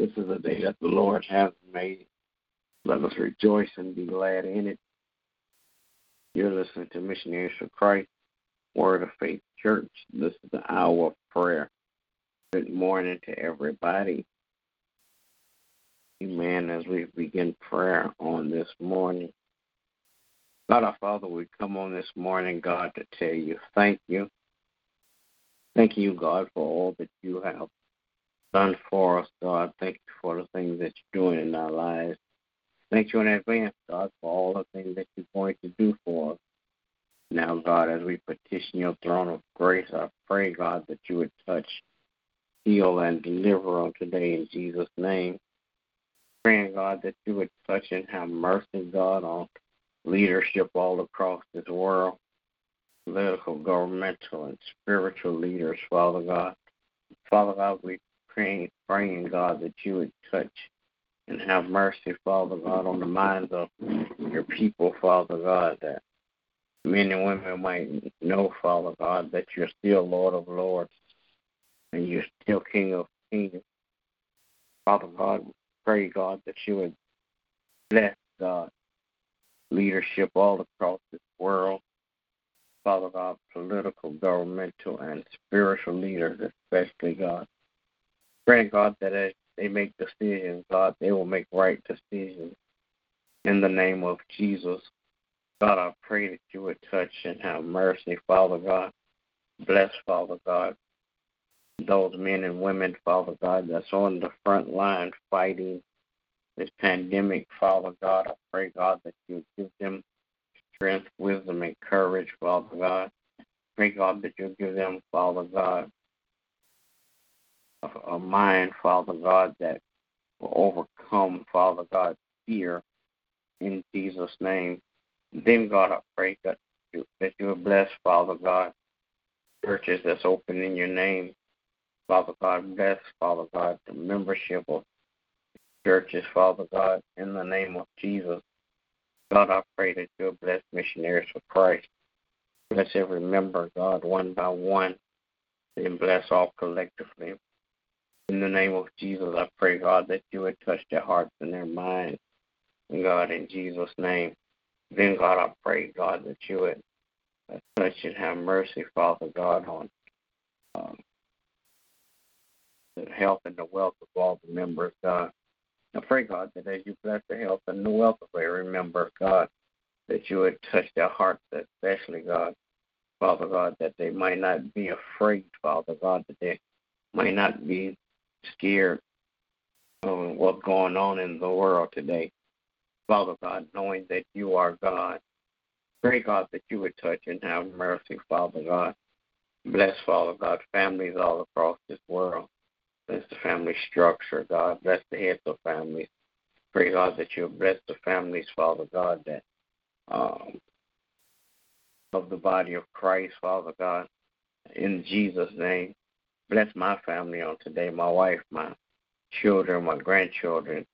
This is a day that the Lord has made. Let us rejoice and be glad in it. You're listening to Missionaries for Christ, Word of Faith Church. This is the hour of prayer. Good morning to everybody. Amen. As we begin prayer on this morning, God our Father, we come on this morning, God, to tell you thank you. Thank you, God, for all that you have done for us, God. Thank you for the things that you're doing in our lives. Thank you in advance, God, for all the things that you're going to do for us. Now, God, as we petition your throne of grace, I pray, God, that you would touch, heal, and deliver on today in Jesus' name. Praying, God, that you would touch and have mercy, God, on leadership all across this world, political, governmental, and spiritual leaders, Father God. Father God, we praying, praying, God, that you would touch and have mercy, Father God, on the minds of your people, Father God, that men and women might know, Father God, that you're still Lord of Lords and you're still King of Kings. Father God, pray, God, that you would bless, God, leadership all across this world. Father God, political, governmental, and spiritual leaders, especially, God. Pray, God, that as they make decisions, God, they will make right decisions. In the name of Jesus, God, I pray that you would touch and have mercy, Father God. Bless, Father God, those men and women, Father God, that's on the front line fighting this pandemic, Father God. I pray, God, that you give them strength, wisdom, and courage, Father God. Pray, God, that you give them, Father God, a mind, Father God, that will overcome, Father God, fear in Jesus' name. Then, God, I pray that you, that you will bless, Father God, churches that's open in your name. Father God, bless, Father God, the membership of churches, Father God, in the name of Jesus. God, I pray that you'll bless missionaries for Christ. Bless every member, God, one by one, and bless all collectively. In the name of Jesus, I pray, God, that you would touch their hearts and their minds. God, in Jesus' name. Then, God, I pray, God, that you would touch and have mercy, Father God, on um, the health and the wealth of all the members, God. I pray, God, that as you bless the health and the wealth of every member, God, that you would touch their hearts, especially, God, Father God, that they might not be afraid, Father God, that they might not be scared of what's going on in the world today. Father God, knowing that you are God. Pray, God, that you would touch and have mercy, Father God. Bless, Father God, families all across this world. Bless the family structure, God. Bless the heads of families. Pray, God, that you bless the families, Father God, that um, of the body of Christ, Father God. In Jesus' name, bless my family on today, my wife, my children, my grandchildren,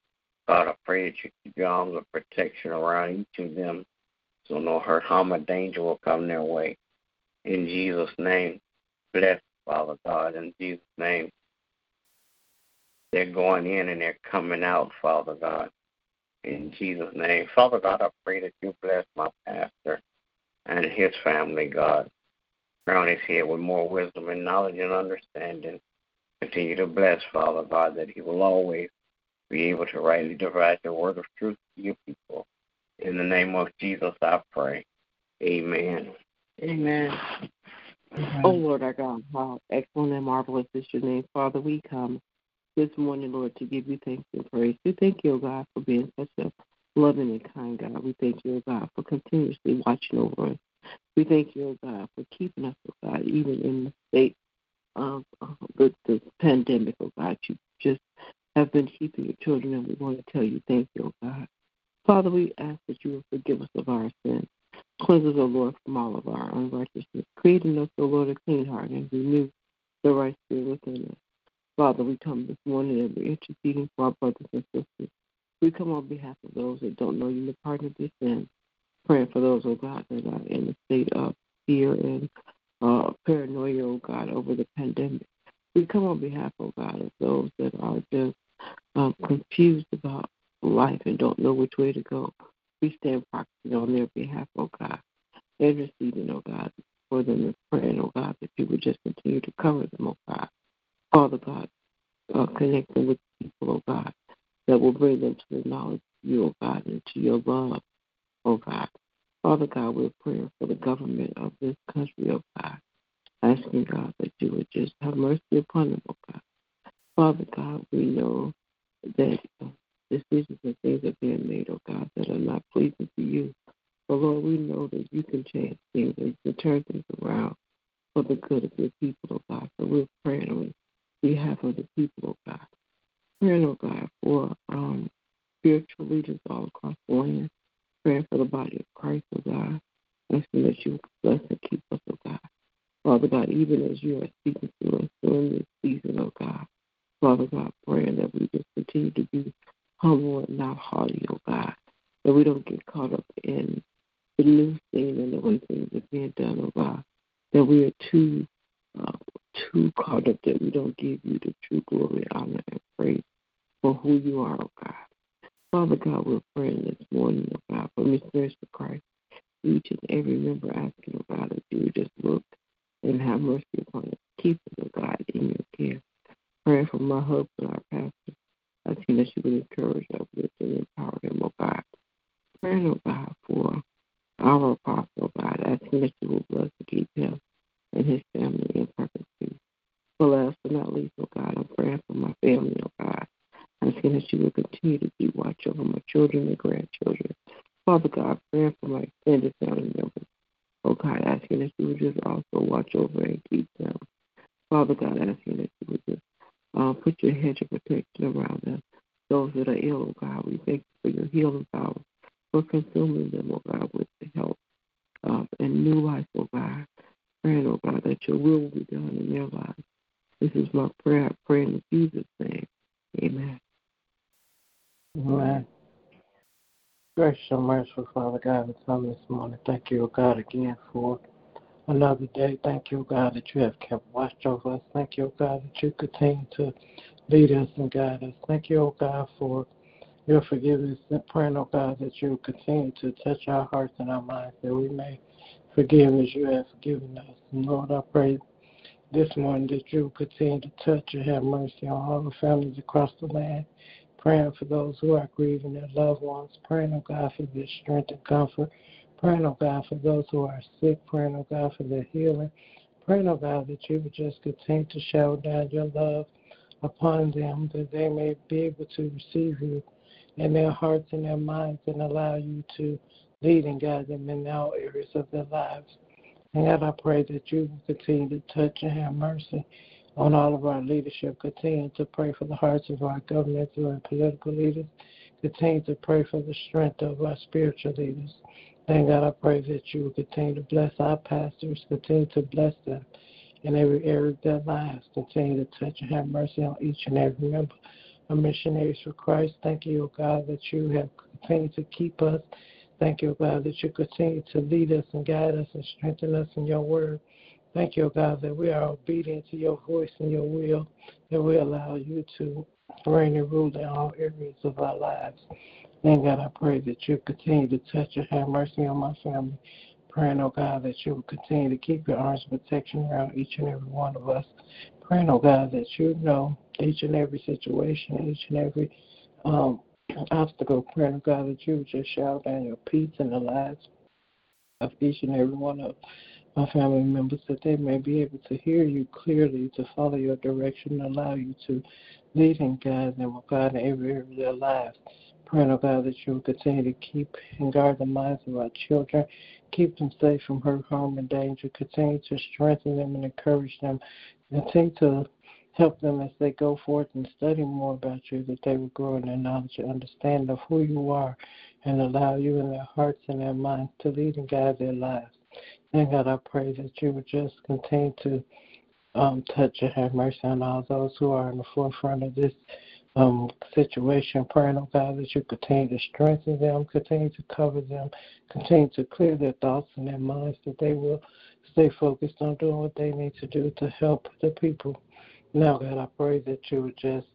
God, I pray that you keep your arms of protection around each of them so no hurt, harm, or danger will come their way. In Jesus' name, bless, Father God, in Jesus' name. They're going in and they're coming out, Father God, in Jesus' name. Father God, I pray that you bless my pastor and his family, God. Crown his head with more wisdom and knowledge and understanding. Continue to bless, Father God, that he will always be able to rightly divide the word of truth to your people. In the name of Jesus, I pray. Amen. Amen. Oh Lord our God, how excellent and marvelous is your name. Father, we come this morning, Lord, to give you thanks and praise. We thank you, O God, for being such a loving and kind God. We thank you, O God, for continuously watching over us. We thank you, God, for keeping us, O God, even in the state of uh, pandemic, O God. You just have been keeping your children, and we want to tell you thank you, God. Father, we ask that you will forgive us of our sins. Cleanse us, O Lord, from all of our unrighteousness. Create in us, O Lord, a clean heart and renew the right spirit within us. Father, we come this morning and we're interceding for our brothers and sisters. We come on behalf of those that don't know you the pardon of their sins, praying for those, oh God, that are in a state of fear and uh, paranoia, oh God, over the pandemic. We come on behalf, oh God, of those that are just uh, confused about life and don't know which way to go. We stand proxy on their behalf, oh God, interceding, oh God, for them and praying, oh God, that you would just continue to cover them, oh God. Father God, uh, connect them with people, oh God, that will bring them to the knowledge of you, oh God, and to your love, oh God. Father God, we're praying for the government of this country, oh God, asking God that you would just have mercy upon them, oh God. Father God, we know that decisions and things are being made, oh God, that are not pleasing to you. But Lord, we know that you can change things and you can turn things around for the good of your people, oh God. So we're praying on behalf of the people, oh God. Praying, oh God, for um, spiritual leaders all across the land. Praying for the body of Christ, oh God. Asking that you bless and keep us, oh God. Father God, even as you are speaking to us during this season, oh God. Father God, praying that we just continue to be humble and not haughty, oh God. That we don't get caught up in the new thing and the way things are being done, oh God. That we are too uh, too caught up that we don't give you the true glory, honor, and praise for who you are, oh God. Father God, we're praying this morning, oh God, for for Christ. Each and every member asking, oh God, that you just look and have mercy upon us. Keep us, oh God, in your care. Praying for my husband, our pastor. I Asking that you would encourage, uplift, and empower him, oh God. Praying, oh God, for our apostle, oh God. Asking that you will bless and keep him and his family in peace. But last but not least, oh God, I'm praying for my family, oh God. I Asking that you will continue to be watch over my children and grandchildren. Father God, praying for my extended family members. God, asking that you would just also watch over and keep them. Father God, asking that you would just uh, put your hedge of protection around them. Those that are ill, God, we thank you for your healing power, for consuming them, oh God, with the help uh, and new life, oh God. Praying, oh God, that your will be done in their lives. This is my prayer. I pray in Jesus' name. Amen. Amen. Gracious and merciful Father God, we come this morning. Thank you, God, again for another day. Thank you, God, that you have kept watch over us. Thank you, God, that you continue to lead us and guide us. Thank you, God, for your forgiveness and praying, O God, that you continue to touch our hearts and our minds that we may forgive as you have forgiven us. And Lord, I pray this morning that you continue to touch and have mercy on all the families across the land praying for those who are grieving their loved ones, praying, oh God, for their strength and comfort, praying, oh God, for those who are sick, praying, oh God, for their healing, praying, oh God, that you would just continue to shower down your love upon them, that they may be able to receive you in their hearts and their minds and allow you to lead and guide them in all areas of their lives. And God, I pray that you will continue to touch and have mercy on all of our leadership. Continue to pray for the hearts of our governmental and political leaders. Continue to pray for the strength of our spiritual leaders. Thank God, I pray that you will continue to bless our pastors, continue to bless them in every area of their lives. Continue to touch and have mercy on each and every member of Missionaries for Christ. Thank you, O God, that you have continued to keep us. Thank you, O God, that you continue to lead us and guide us and strengthen us in your word. Thank you, God, that we are obedient to your voice and your will, that we allow you to reign and rule in all areas of our lives. And God, I pray that you continue to touch and have mercy on my family. Praying, oh God, that you will continue to keep your arms of protection around each and every one of us. Praying, oh God, that you know each and every situation, each and every um, obstacle. Praying, oh God, that you would just shout down your peace in the lives of each and every one of my family members that they may be able to hear you clearly, to follow your direction, and allow you to lead and guide them, oh God, in every area of their lives. Praying, oh God, that you will continue to keep and guard the minds of our children, keep them safe from hurt, harm, and danger. Continue to strengthen them and encourage them. Continue to help them as they go forth and study more about you, that they will grow in their knowledge and understanding of who you are and allow you in their hearts and their minds to lead and guide their lives. And God, I pray that you would just continue to um, touch and have mercy on all those who are in the forefront of this um, situation. Praying, oh God, that you continue to strengthen them, continue to cover them, continue to clear their thoughts and their minds, that they will stay focused on doing what they need to do to help the people. Now, God, I pray that you would just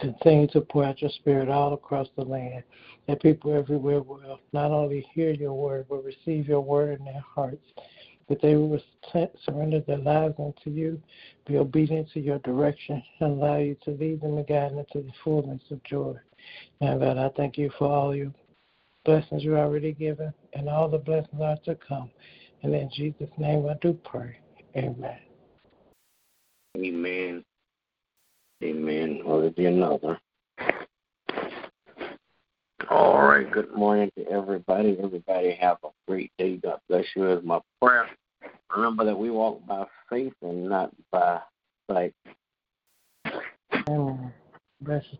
continue to pour out your spirit all across the land. That people everywhere will not only hear your word, but receive your word in their hearts. That they will surrender their lives unto you, be obedient to your direction, and allow you to lead them and guide them into the fullness of joy. Now, God, I thank you for all your blessings you already given and all the blessings are to come. And in Jesus' name I do pray. Amen. Amen. Amen. Will there be another? All right. Good morning to everybody. Everybody have a great day. God bless you is my prayer. Remember that we walk by faith and not by sight. Amen. Bless you.